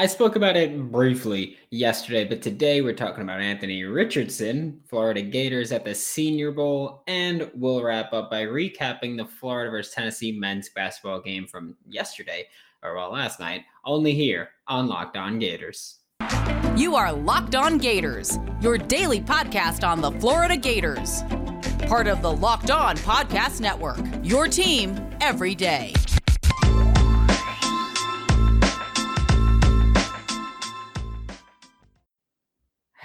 I spoke about it briefly yesterday, but today we're talking about Anthony Richardson, Florida Gators at the Senior Bowl, and we'll wrap up by recapping the Florida versus Tennessee men's basketball game from yesterday, or well, last night, only here on Locked On Gators. You are Locked On Gators, your daily podcast on the Florida Gators. Part of the Locked On Podcast Network, your team every day.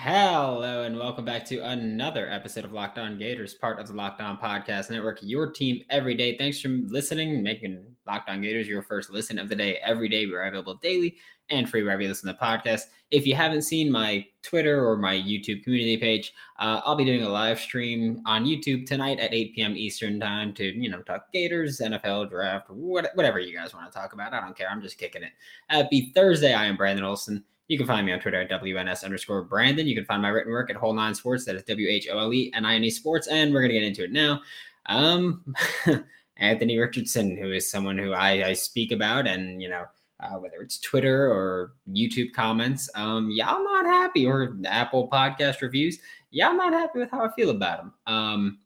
Hello and welcome back to another episode of Locked On Gators, part of the Locked On Podcast Network, your team every day. Thanks for listening, making Locked On Gators your first listen of the day every day. We're available daily and free wherever you listen to the podcast. If you haven't seen my Twitter or my YouTube community page, uh, I'll be doing a live stream on YouTube tonight at 8 p.m. Eastern time to, you know, talk Gators, NFL draft, whatever you guys want to talk about. I don't care. I'm just kicking it. Happy Thursday. I am Brandon Olson. You can find me on Twitter at WNS underscore Brandon. You can find my written work at Whole Nine Sports. That is W H O L E N I N E Sports. And we're going to get into it now. Um, Anthony Richardson, who is someone who I, I speak about, and, you know, uh, whether it's Twitter or YouTube comments, um, y'all not happy, or Apple podcast reviews, y'all not happy with how I feel about him. Um,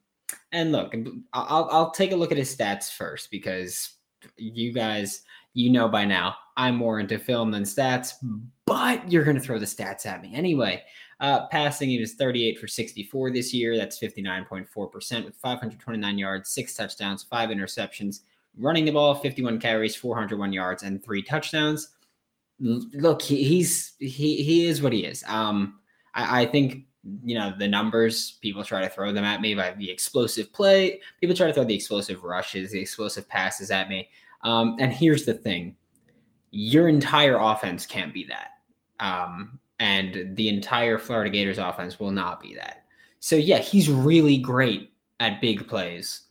and look, I'll, I'll take a look at his stats first because you guys, you know by now, I'm more into film than stats, but you're going to throw the stats at me anyway. Uh, passing, he was 38 for 64 this year. That's 59.4% with 529 yards, six touchdowns, five interceptions. Running the ball, 51 carries, 401 yards, and three touchdowns. Look, he, he's he he is what he is. Um, I, I think you know the numbers. People try to throw them at me by the explosive play. People try to throw the explosive rushes, the explosive passes at me. Um, and here's the thing: your entire offense can't be that. Um, and the entire Florida Gators offense will not be that. So yeah, he's really great at big plays,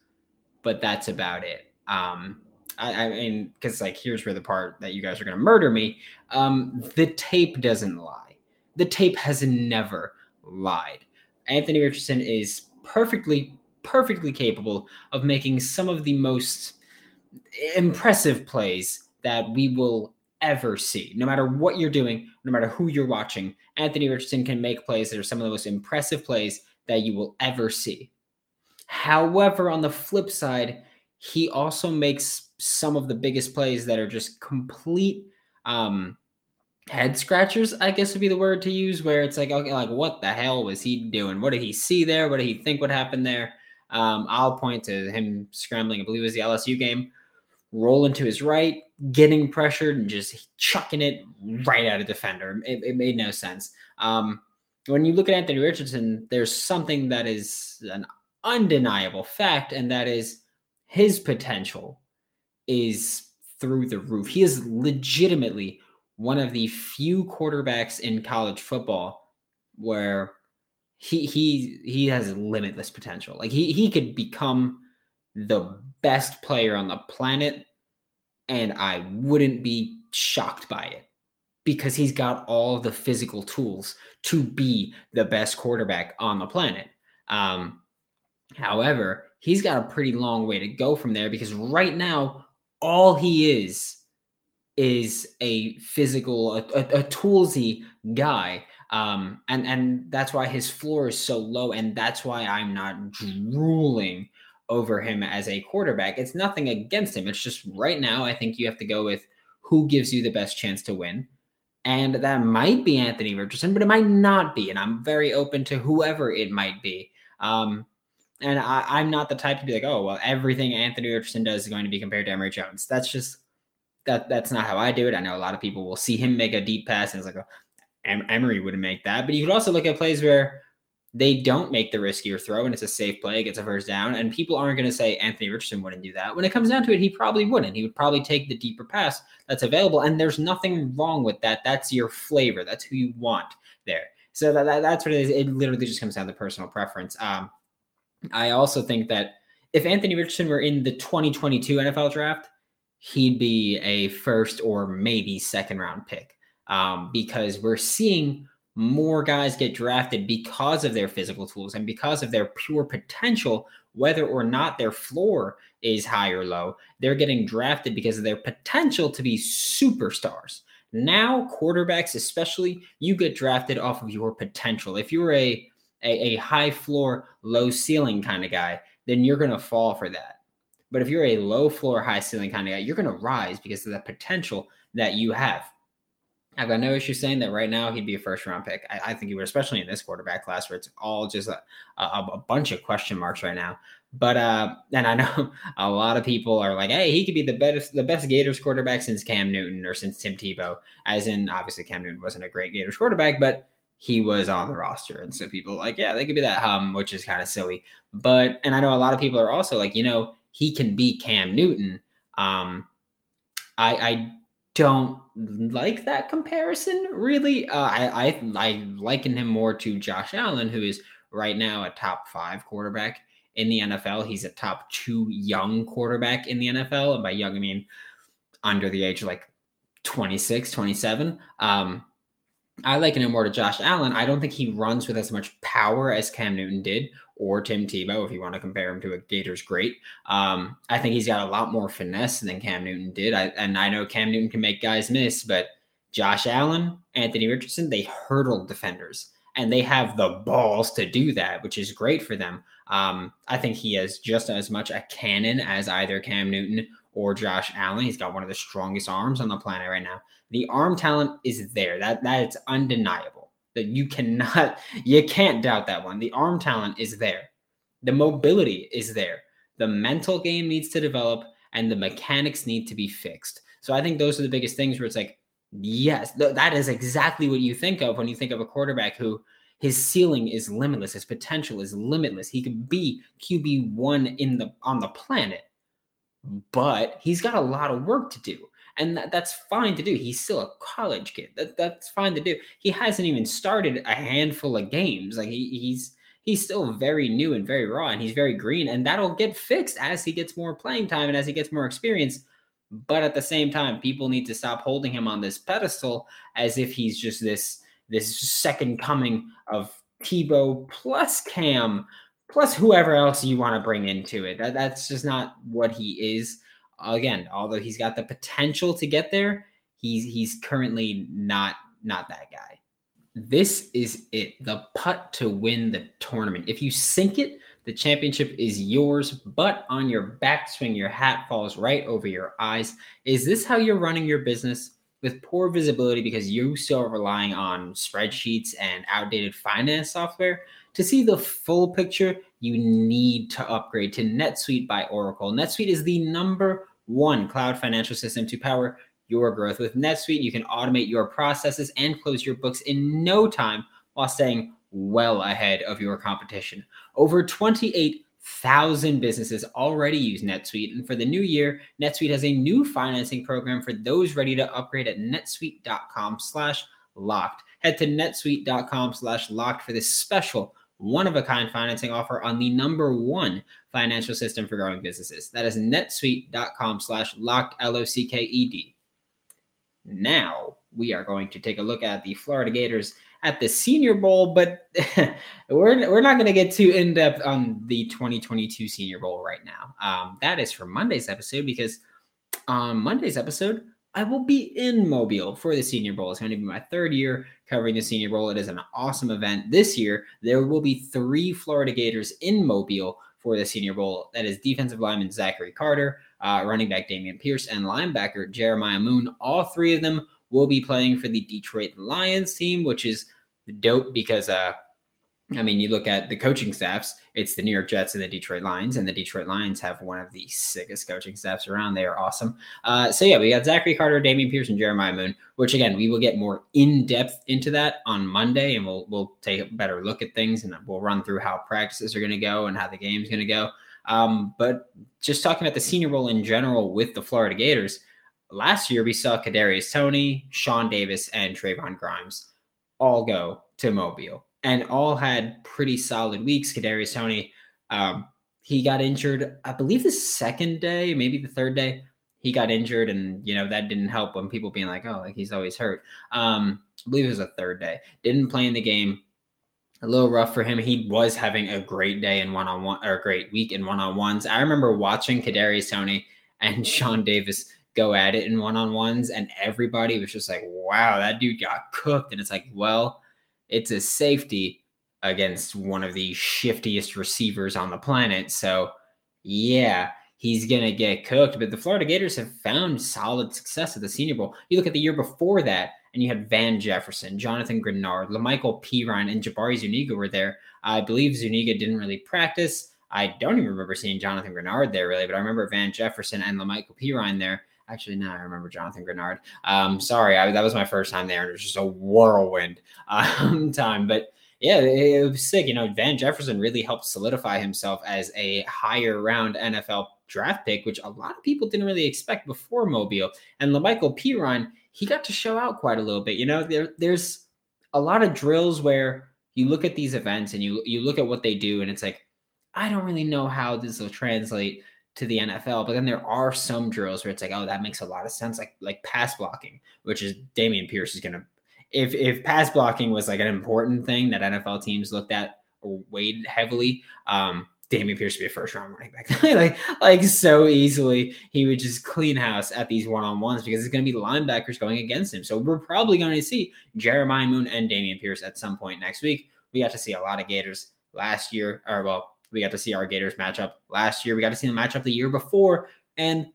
but that's about it. Um, I, I mean, because like here's where the part that you guys are gonna murder me. Um, the tape doesn't lie. The tape has never lied. Anthony Richardson is perfectly, perfectly capable of making some of the most impressive plays that we will ever see. No matter what you're doing, no matter who you're watching, Anthony Richardson can make plays that are some of the most impressive plays that you will ever see. However, on the flip side, he also makes some of the biggest plays that are just complete um, head scratchers, I guess would be the word to use, where it's like, okay, like what the hell was he doing? What did he see there? What did he think would happen there? Um, I'll point to him scrambling, I believe it was the LSU game, rolling to his right, getting pressured and just chucking it right at a defender. It, it made no sense. Um, when you look at Anthony Richardson, there's something that is an undeniable fact, and that is his potential is through the roof. He is legitimately one of the few quarterbacks in college football where he he he has limitless potential. Like he he could become the best player on the planet and I wouldn't be shocked by it because he's got all the physical tools to be the best quarterback on the planet. Um, however, he's got a pretty long way to go from there because right now, all he is is a physical, a, a, a toolsy guy. Um, and and that's why his floor is so low, and that's why I'm not drooling over him as a quarterback. It's nothing against him. It's just right now, I think you have to go with who gives you the best chance to win. And that might be Anthony Richardson, but it might not be. And I'm very open to whoever it might be. Um, and I, am not the type to be like, oh, well, everything Anthony Richardson does is going to be compared to Emory Jones. That's just that that's not how I do it. I know a lot of people will see him make a deep pass and it's like, oh, Emory wouldn't make that. But you could also look at plays where they don't make the riskier throw and it's a safe play, gets a first down. And people aren't going to say Anthony Richardson wouldn't do that. When it comes down to it, he probably wouldn't. He would probably take the deeper pass that's available. And there's nothing wrong with that. That's your flavor. That's who you want there. So that, that that's what it is. It literally just comes down to personal preference. Um, I also think that if Anthony Richardson were in the 2022 NFL draft, he'd be a first or maybe second round pick um, because we're seeing more guys get drafted because of their physical tools and because of their pure potential, whether or not their floor is high or low. They're getting drafted because of their potential to be superstars. Now, quarterbacks, especially, you get drafted off of your potential. If you're a a, a high floor, low ceiling kind of guy, then you're going to fall for that. But if you're a low floor, high ceiling kind of guy, you're going to rise because of the potential that you have. I've got no issue saying that right now he'd be a first round pick. I, I think he would, especially in this quarterback class where it's all just a, a, a, bunch of question marks right now. But uh, and I know a lot of people are like, hey, he could be the best the best Gators quarterback since Cam Newton or since Tim Tebow. As in, obviously Cam Newton wasn't a great Gators quarterback, but he was on the roster. And so people like, yeah, they could be that hum, which is kind of silly. But and I know a lot of people are also like, you know, he can be Cam Newton. Um, I I don't like that comparison really. Uh, I, I I liken him more to Josh Allen, who is right now a top five quarterback in the NFL. He's a top two young quarterback in the NFL, and by young I mean under the age of like 26, 27. Um, I liken him more to Josh Allen. I don't think he runs with as much power as Cam Newton did, or Tim Tebow, if you want to compare him to a Gators great. Um, I think he's got a lot more finesse than Cam Newton did. I, and I know Cam Newton can make guys miss, but Josh Allen, Anthony Richardson, they hurdle defenders and they have the balls to do that, which is great for them. Um, I think he has just as much a cannon as either Cam Newton or Josh Allen. He's got one of the strongest arms on the planet right now. The arm talent is there. That that is undeniable. That you cannot you can't doubt that one. The arm talent is there. The mobility is there. The mental game needs to develop and the mechanics need to be fixed. So I think those are the biggest things where it's like yes, th- that is exactly what you think of when you think of a quarterback who his ceiling is limitless, his potential is limitless. He could be QB1 in the on the planet but he's got a lot of work to do. And that, that's fine to do. He's still a college kid. That, that's fine to do. He hasn't even started a handful of games. Like he, he's he's still very new and very raw and he's very green. And that'll get fixed as he gets more playing time and as he gets more experience. But at the same time, people need to stop holding him on this pedestal as if he's just this this second coming of Tebow plus Cam plus whoever else you want to bring into it. That, that's just not what he is. Again, although he's got the potential to get there, he's he's currently not not that guy. This is it, the putt to win the tournament. If you sink it, the championship is yours, but on your backswing, your hat falls right over your eyes. Is this how you're running your business? With poor visibility because you're still relying on spreadsheets and outdated finance software? To see the full picture, you need to upgrade to NetSuite by Oracle. NetSuite is the number one cloud financial system to power your growth. With NetSuite, you can automate your processes and close your books in no time while staying well ahead of your competition. Over 28,000 businesses already use NetSuite, and for the new year, NetSuite has a new financing program for those ready to upgrade at netsuite.com slash locked. Head to netsuite.com slash locked for this special one of a kind financing offer on the number one financial system for growing businesses. That is netsuite.com slash locked L O C K E D. Now we are going to take a look at the Florida Gators at the Senior Bowl, but we're, we're not going to get too in depth on the 2022 Senior Bowl right now. Um, that is for Monday's episode because on Monday's episode, I will be in Mobile for the Senior Bowl. It's going to be my third year covering the Senior Bowl. It is an awesome event. This year, there will be three Florida Gators in Mobile for the Senior Bowl. That is defensive lineman Zachary Carter, uh, running back Dameon Pierce, and linebacker Jeremiah Moon. All three of them will be playing for the Detroit Lions team, which is dope because uh, I mean, you look at the coaching staffs, it's the New York Jets and the Detroit Lions, and the Detroit Lions have one of the sickest coaching staffs around. They are awesome. Uh, so, yeah, we got Zachary Carter, Dameon Pierce, and Jeremiah Moon, which again, we will get more in depth into that on Monday, and we'll, we'll take a better look at things and we'll run through how practices are going to go and how the game's going to go. Um, but just talking about the Senior Bowl in general with the Florida Gators, last year we saw Kadarius Toney, Shawn Davis, and Trevon Grimes all go to Mobile and all had pretty solid weeks. Kadarius Toney, um, he got injured, I believe the second day, maybe the third day. He got injured, and you know that didn't help when people being like, "Oh, like he's always hurt." Um, I believe it was a third day. Didn't play in the game. A little rough for him. He was having a great day in one on one or a great week in one on ones. I remember watching Kadarius Toney and Shawn Davis go at it in one on ones, and everybody was just like, wow, that dude got cooked. And it's like, well, it's a safety against one of the shiftiest receivers on the planet. So, yeah, he's going to get cooked. But the Florida Gators have found solid success at the Senior Bowl. You look at the year before that, and you had Van Jefferson, Jonathan Greenard, Lamical Perine, and Jabari Zuniga were there. I believe Zuniga didn't really practice. I don't even remember seeing Jonathan Greenard there really, but I remember Van Jefferson and Lamical Perine there. Actually, no, I remember Jonathan Greenard. Um, sorry, I, that was my first time there, and it was just a whirlwind um, time. But yeah, it, it was sick. You know, Van Jefferson really helped solidify himself as a higher round NFL draft pick, which a lot of people didn't really expect before Mobile. And Lamical Perine, he got to show out quite a little bit. You know, there there's a lot of drills where you look at these events and you you look at what they do, and it's like, I don't really know how this will translate to the NFL. But then there are some drills where it's like, oh, that makes a lot of sense, like like pass blocking, which is Dameon Pierce is gonna. If if pass blocking was like an important thing that NFL teams looked at or weighed heavily, um, Dameon Pierce would be a first round running back. like like so easily, he would just clean house at these one on ones because it's going to be linebackers going against him. So we're probably going to see Jeremiah Moon and Dameon Pierce at some point next week. We got to see a lot of Gators last year, or well, we got to see our Gators matchup last year. We got to see the matchup the year before, and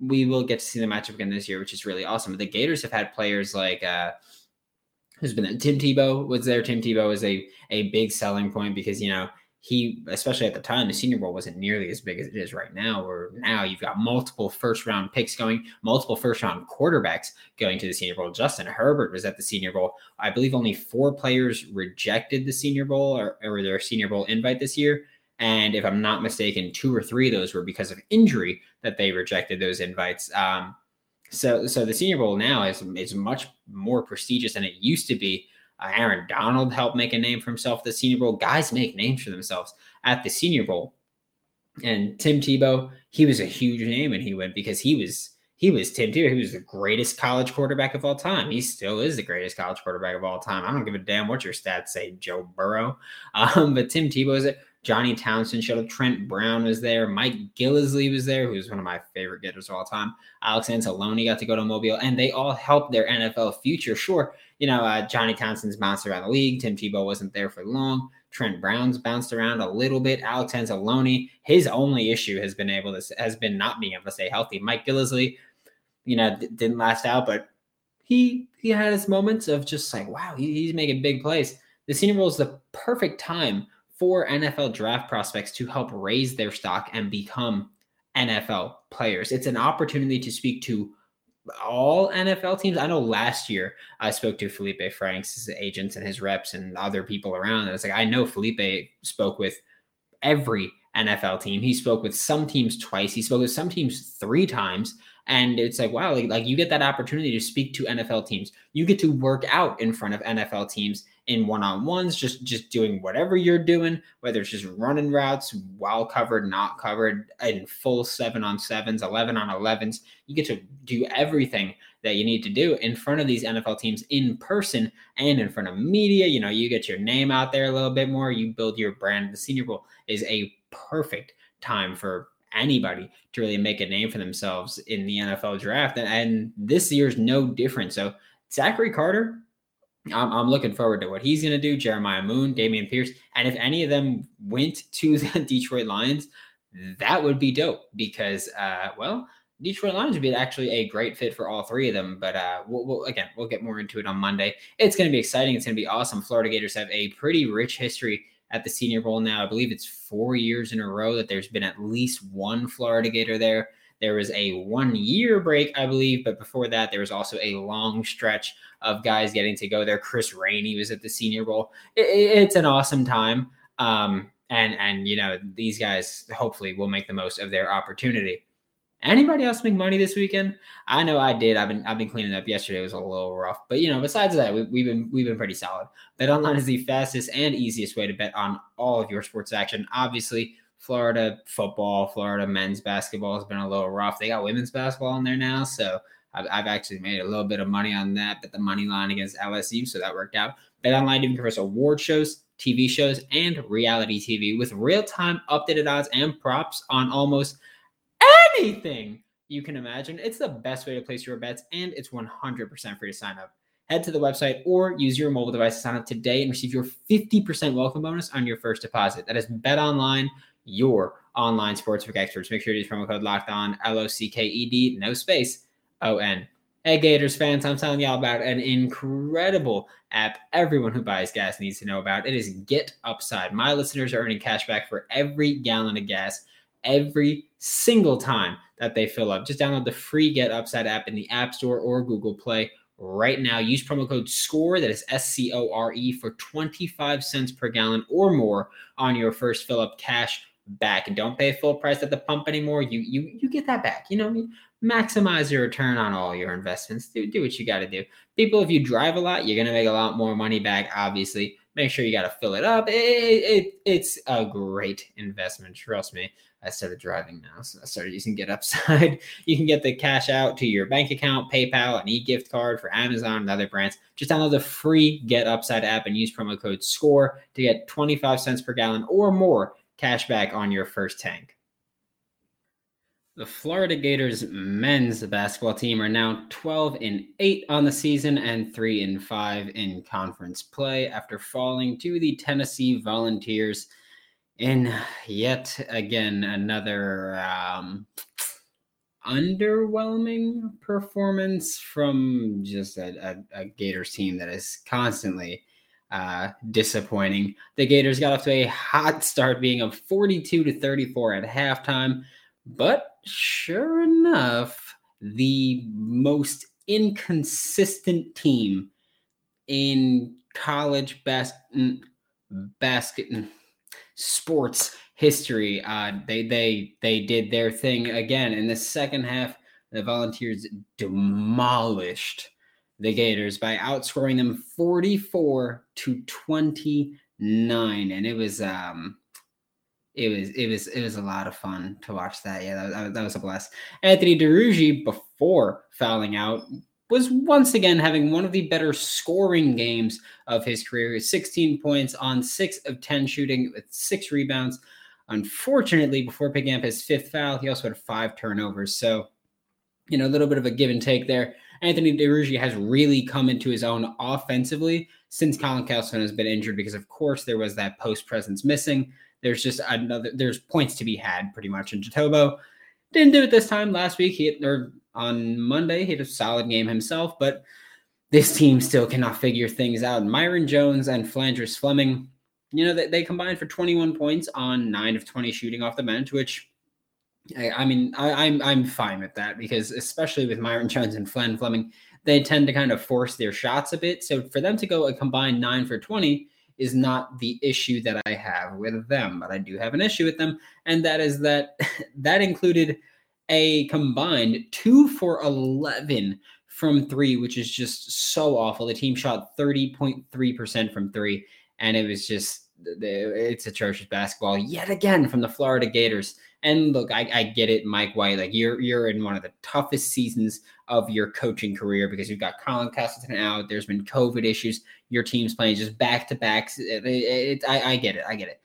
we will get to see the matchup again this year, which is really awesome. The Gators have had players like uh, who's been there? Tim Tebow was there. Tim Tebow is a a big selling point because you know he, especially at the time, the Senior Bowl wasn't nearly as big as it is right now. Where now you've got multiple first round picks going, multiple first round quarterbacks going to the Senior Bowl. Justin Herbert was at the Senior Bowl. I believe only four players rejected the Senior Bowl or, or their Senior Bowl invite this year. And if I'm not mistaken, two or three of those were because of injury that they rejected those invites. Um, so, so the Senior Bowl now is is much more prestigious than it used to be. Uh, Aaron Donald helped make a name for himself the Senior Bowl. Guys make names for themselves at the Senior Bowl. And Tim Tebow, he was a huge name, and he went because he was he was Tim Tebow. He was the greatest college quarterback of all time. He still is the greatest college quarterback of all time. I don't give a damn what your stats say, Joe Burrow. Um, but Tim Tebow is it. Johnny Townsend showed up. Trent Brown was there. Mike Gillislee was there, who's one of my favorite Gators of all time. Alex Anzalone got to go to Mobile, and they all helped their NFL future. Sure, you know, uh, Johnny Townsend's bounced around the league. Tim Tebow wasn't there for long. Trent Brown's bounced around a little bit. Alex Anzalone, his only issue has been able to has been not being able to stay healthy. Mike Gillislee, you know, d- didn't last out, but he he had his moments of just like, wow, he, he's making big plays. The Senior Bowl is the perfect time for NFL draft prospects to help raise their stock and become NFL players. It's an opportunity to speak to all NFL teams. I know last year I spoke to Feleipe Franks, his agents and his reps and other people around. And it's like I know Feleipe spoke with every NFL team. He spoke with some teams twice. He spoke with some teams three times. And it's like, wow, like, like you get that opportunity to speak to NFL teams. You get to work out in front of NFL teams in one-on-ones, just just doing whatever you're doing, whether it's just running routes, well covered, not covered, in full seven on sevens, 11 on 11s. You get to do everything that you need to do in front of these NFL teams in person and in front of media. You know, you get your name out there a little bit more, you build your brand. The Senior Bowl is a perfect time for anybody to really make a name for themselves in the NFL draft. And this year's no different. So, Zachary Carter, I'm, I'm looking forward to what he's going to do. Jeremiah Moon, Dameon Pierce. And if any of them went to the Detroit Lions, that would be dope because, uh, well, Detroit Lions would be actually a great fit for all three of them. But uh, we'll, we'll, again, we'll get more into it on Monday. It's going to be exciting. It's going to be awesome. Florida Gators have a pretty rich history at the Senior Bowl now. I believe it's four years in a row that there's been at least one Florida Gator there. There was a one year break, I believe, but before that, there was also a long stretch of guys getting to go there. Chris Rainey was at the Senior Bowl. It, it's an awesome time. Um, and and you know these guys hopefully will make the most of their opportunity. Anybody else make money this weekend? I know I did. I've been I've been cleaning up. Yesterday was a little rough, but you know, besides that, we, have been we've been pretty solid. Bet online is the fastest and easiest way to bet on all of your sports action. Obviously, Florida football, Florida men's basketball has been a little rough. They got women's basketball in there now, so I've, I've actually made a little bit of money on that. But the money line against LSU, so that worked out. Bet online even covers award shows, TV shows, and reality TV with real time updated odds and props on almost anything you can imagine. It's the best way to place your bets, and it's 100% free to sign up. Head to the website or use your mobile device to sign up today and receive your 50% welcome bonus on your first deposit. That is Bet Online, your online sportsbook experts. Make sure to use promo code Locked On L O C K E D, no space O N. Hey Gators fans, I'm telling y'all about an incredible app everyone who buys gas needs to know about. It is Get Upside. My listeners are earning cash back for every gallon of gas every single time that they fill up. Just download the free Get Upside app in the App Store or Google Play right now. Use promo code SCORE, that is S C O R E, for 25 cents per gallon or more on your first fill up cash back. And don't pay full price at the pump anymore. You you you get that back. You know, maximize your return on all your investments. Do, do what you got to do. People, if you drive a lot, you're to make a lot more money back, obviously. Make sure you got to fill it up. It, it, it's a great investment. Trust me. I started driving now, so I started using Get Upside. you can get the cash out to your bank account, PayPal, an e-gift card for Amazon and other brands. Just download the free Get Upside app and use promo code SCORE to get 25 cents per gallon or more cash back on your first tank. The Florida Gators men's basketball team are now 12 and 8 on the season and 3 and 5 in conference play after falling to the Tennessee Volunteers in yet again another um, underwhelming performance from just a, a, a, Gators team that is constantly uh, disappointing. The Gators got off to a hot start, being a 42 to 34 at halftime, but sure enough, the most inconsistent team in college bas- basket sports history. Uh, they they they did their thing again in the second half. The Volunteers demolished the Gators by outscoring them 44 to 29, and it was um it was it was it was a lot of fun to watch that. Yeah, that, that was a blast. Anthony Duruji before fouling out was once again having one of the better scoring games of his career 16 points on six of 10 shooting with six rebounds. Unfortunately, before picking up his fifth foul, he also had five turnovers. So, you know, a little bit of a give and take there. Anthony Duruji has really come into his own offensively since Colin Castleton has been injured because, of course, there was that post presence missing. There's just another, there's points to be had pretty much. And Jitoboh didn't do it this time. Last week, he or on Monday. He had a solid game himself, but this team still cannot figure things out. Myreon Jones and Phlandrous Fleming, you know, they, they combined for 21 points on nine of 20 shooting off the bench, which I, I mean, I, am I'm, I'm fine with that because especially with Myreon Jones and Flan Fleming, they tend to kind of force their shots a bit. So for them to go a combined nine for 20 is not the issue that I have with them, but I do have an issue with them, and that is that that included a combined two for 11 from three, which is just so awful. The team shot 30.3% from three, and it was just, it's atrocious basketball yet again from the Florida Gators. And look, I, I, get it, Mike White. Like you're you're in one of the toughest seasons of your coaching career because you've got Colin Castleton out. There's been COVID issues. Your team's playing just back to backs. I, I get it. I get it.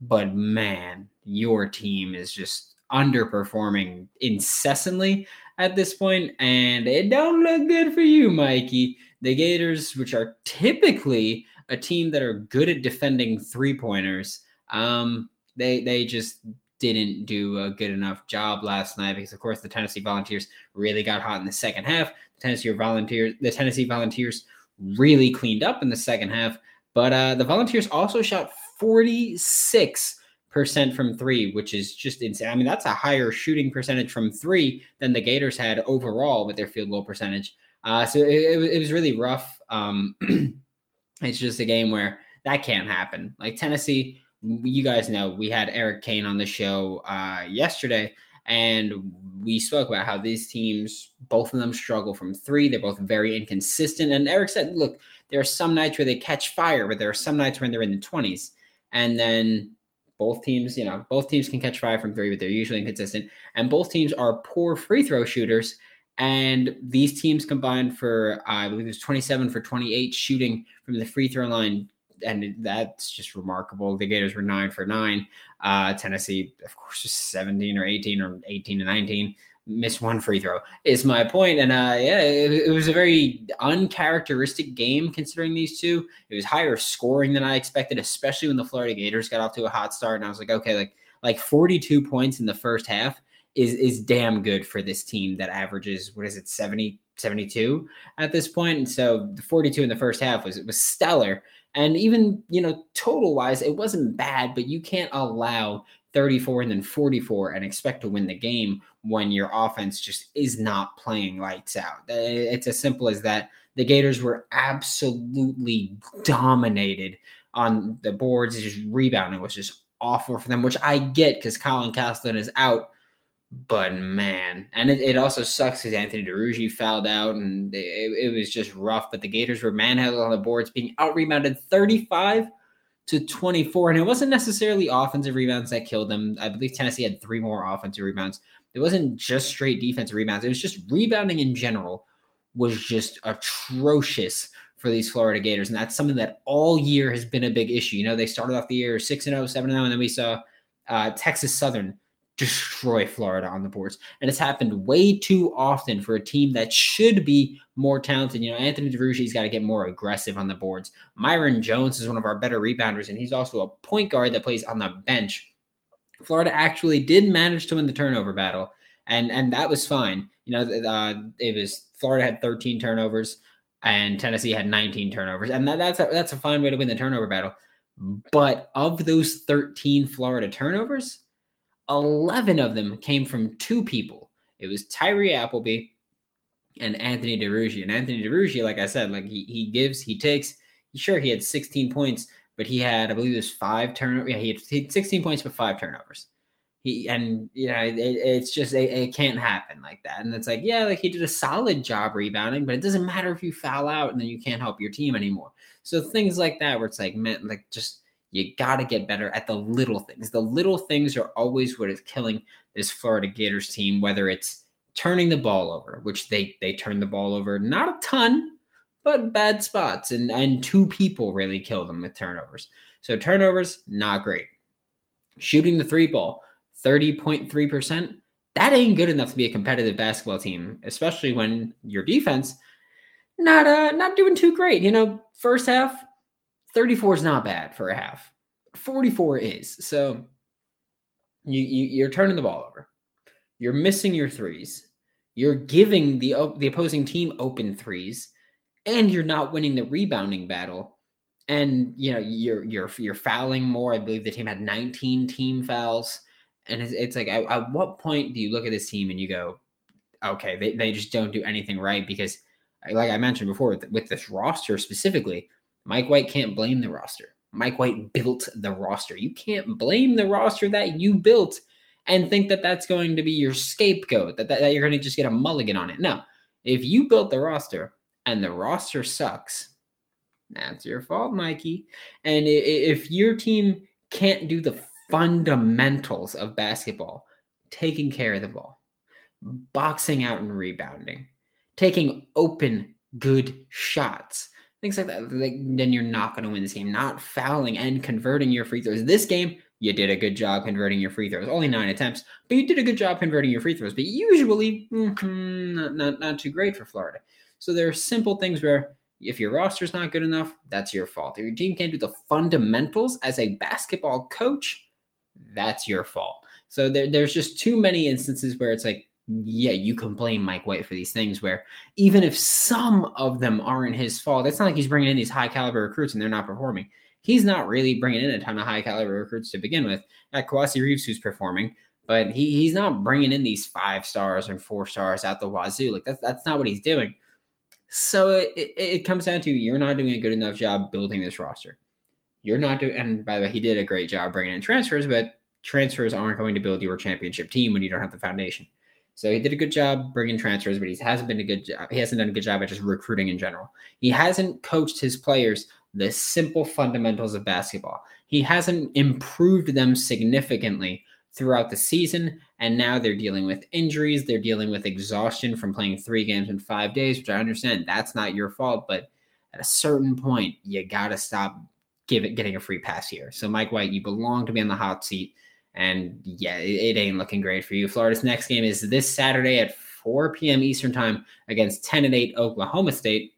But man, your team is just underperforming incessantly at this point, and it don't look good for you, Mikey. The Gators, which are typically a team that are good at defending three pointers, um, they they just didn't do a good enough job last night because, of course, the Tennessee Volunteers really got hot in the second half. The Tennessee Volunteers, the Tennessee Volunteers really cleaned up in the second half, but uh, the Volunteers also shot 46 percent from three, which is just insane. I mean, that's a higher shooting percentage from three than the Gators had overall with their field goal percentage. Uh, so it, it, was really rough. Um, it's just a game where that can't happen. Like Tennessee, you guys know we had Eric Kane on the show uh, yesterday, and we spoke about how these teams, both of them struggle from three. They're both very inconsistent. And Eric said, look, there are some nights where they catch fire, but there are some nights when they're in the 20s. And then both teams, you know, both teams can catch fire from three, but they're usually inconsistent. And both teams are poor free throw shooters. And these teams combined for, I believe it was 27 for 28 shooting from the free throw line. And that's just remarkable. The Gators were nine for nine. Uh, Tennessee, of course, just 17 or 18 or 18 to 19. missed one free throw is my point and uh yeah it, it, was a very uncharacteristic game considering these two it was higher scoring than i expected especially when the florida gators got off to a hot start and i was like okay like like 42 points in the first half is is damn good for this team that averages what is it 70 72 at this point. point and so the 42 in the first half was it was stellar and even you know total wise it wasn't bad but you can't allow 34 and then 44 and expect to win the game when your offense just is not playing lights out. Uh, it's as simple as that. The Gators were absolutely dominated on the boards, just rebounding was just awful for them, which I get because Colin Castleton is out. But man, and it, it also sucks because Anthony Duruji fouled out and it, it was just rough. But the Gators were manhandled on the boards, being out rebounded 35 to 24. And it wasn't necessarily offensive rebounds that killed them. I believe Tennessee had three more offensive rebounds. It wasn't just straight defensive rebounds. It was just rebounding in general was just atrocious for these Florida Gators. And that's something that all year has been a big issue. You know, they started off the year 6 0, 7 0, and then we saw uh, Texas Southern destroy Florida on the boards. And it's happened way too often for a team that should be more talented. You know, Anthony Duruji's got to get more aggressive on the boards. Myreon Jones is one of our better rebounders, and he's also a point guard that plays on the bench. Florida actually did manage to win the turnover battle, and and that was fine. You know, uh, it was Florida had 13 turnovers, and Tennessee had 19 turnovers, and that, that's a, that's a fine way to win the turnover battle. But of those 13 Florida turnovers, 11 of them came from two people. It was Tyree Appleby and Anthony Duruji. And Anthony Duruji, like I said, like he, he gives, he takes. Sure, he had 16 points, but he had, I believe, it was five turnovers. Yeah, he had, he had 16 points but five turnovers. He and you know it, it's just it, it, can't happen like that. And it's like yeah, like he did a solid job rebounding, but it doesn't matter if you foul out and then you can't help your team anymore. So things like that, where it's like man, like just you got to get better at the little things. The little things are always what is killing this Florida Gators team, whether it's turning the ball over, which they they turn the ball over not a ton, but bad spots, and and two people really kill them with turnovers. So turnovers not great. Shooting the three ball, thirty point three percent. That ain't good enough to be a competitive basketball team, especially when your defense not uh not doing too great. You know, first half 34 is not bad for a half. 44 is. So you, you you're turning the ball over. You're missing your threes. You're giving the the opposing team open threes, and you're not winning the rebounding battle. And you know you're you're you're fouling more. I believe the team had 19 team fouls, and it's, it's like at, at what point do you look at this team and you go, okay, they, they just don't do anything right because, like I mentioned before, with, with this roster specifically, Mike White can't blame the roster. Mike White built the roster. You can't blame the roster that you built and think that that's going to be your scapegoat, that, that, that you're going to just get a mulligan on it. No, if you built the roster and the roster sucks, that's your fault, Mikey. And if your team can't do the fundamentals of basketball, taking care of the ball, boxing out and rebounding, taking open, good shots, things like that, then you're not going to win this game. Not fouling and converting your free throws. This game, you did a good job converting your free throws. Only nine attempts, but you did a good job converting your free throws. But usually, mm-hmm, not, not, not too great for Florida. So there are simple things where if your roster's not good enough, that's your fault. If your team can't do the fundamentals as a basketball coach, that's your fault. So there, there's just too many instances where it's like, yeah, you can blame Mike White for these things where even if some of them aren't his fault, it's not like he's bringing in these high caliber recruits and they're not performing. He's not really bringing in a ton of high caliber recruits to begin with. At Kowacie Reeves, who's performing, but he, he's not bringing in these five stars and four stars out the wazoo. Like that's that's not what he's doing. So it, it, it comes down to you're not doing a good enough job building this roster. You're not doing, and by the way, he did a great job bringing in transfers, but transfers aren't going to build your championship team when you don't have the foundation. So he did a good job bringing transfers, but he hasn't been a good job. He hasn't done a good job at just recruiting in general. He hasn't coached his players the simple fundamentals of basketball. He hasn't improved them significantly throughout the season. And now they're dealing with injuries. They're dealing with exhaustion from playing three games in five days, which I understand that's not your fault. But at a certain point, you got to stop give it, getting a free pass here. So, Mike White, you belong to be on the hot seat And yeah, it, it ain't looking great for you. Florida's next game is this Saturday at 4 p.m. Eastern Time against 10 and 8 Oklahoma State.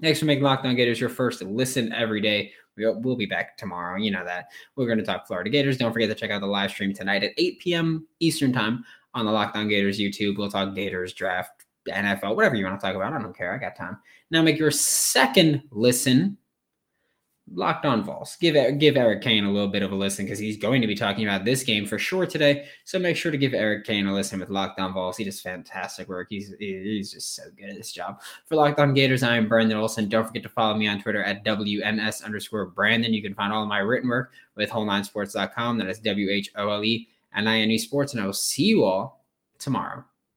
Thanks for making Locked On Gators your first listen every day. We'll, we'll be back tomorrow. You know that. We're going to talk Florida Gators. Don't forget to check out the live stream tonight at 8 p.m. Eastern Time on the Locked On Gators YouTube. We'll talk Gators draft, NFL, whatever you want to talk about. I don't care. I got time. Now make your second listen Locked On Vols. Give give Eric Kane a little bit of a listen because he's going to be talking about this game for sure today. So make sure to give Eric Kane a listen with Locked On Vols. He does fantastic work. He's he's just so good at this job. For Locked On Gators, I am Brandon Olson. Don't forget to follow me on Twitter at WNS underscore Brandon. You can find all of my written work with WholeNineSports.com. That is W H O L E N I N E Sports. And I will see you all tomorrow.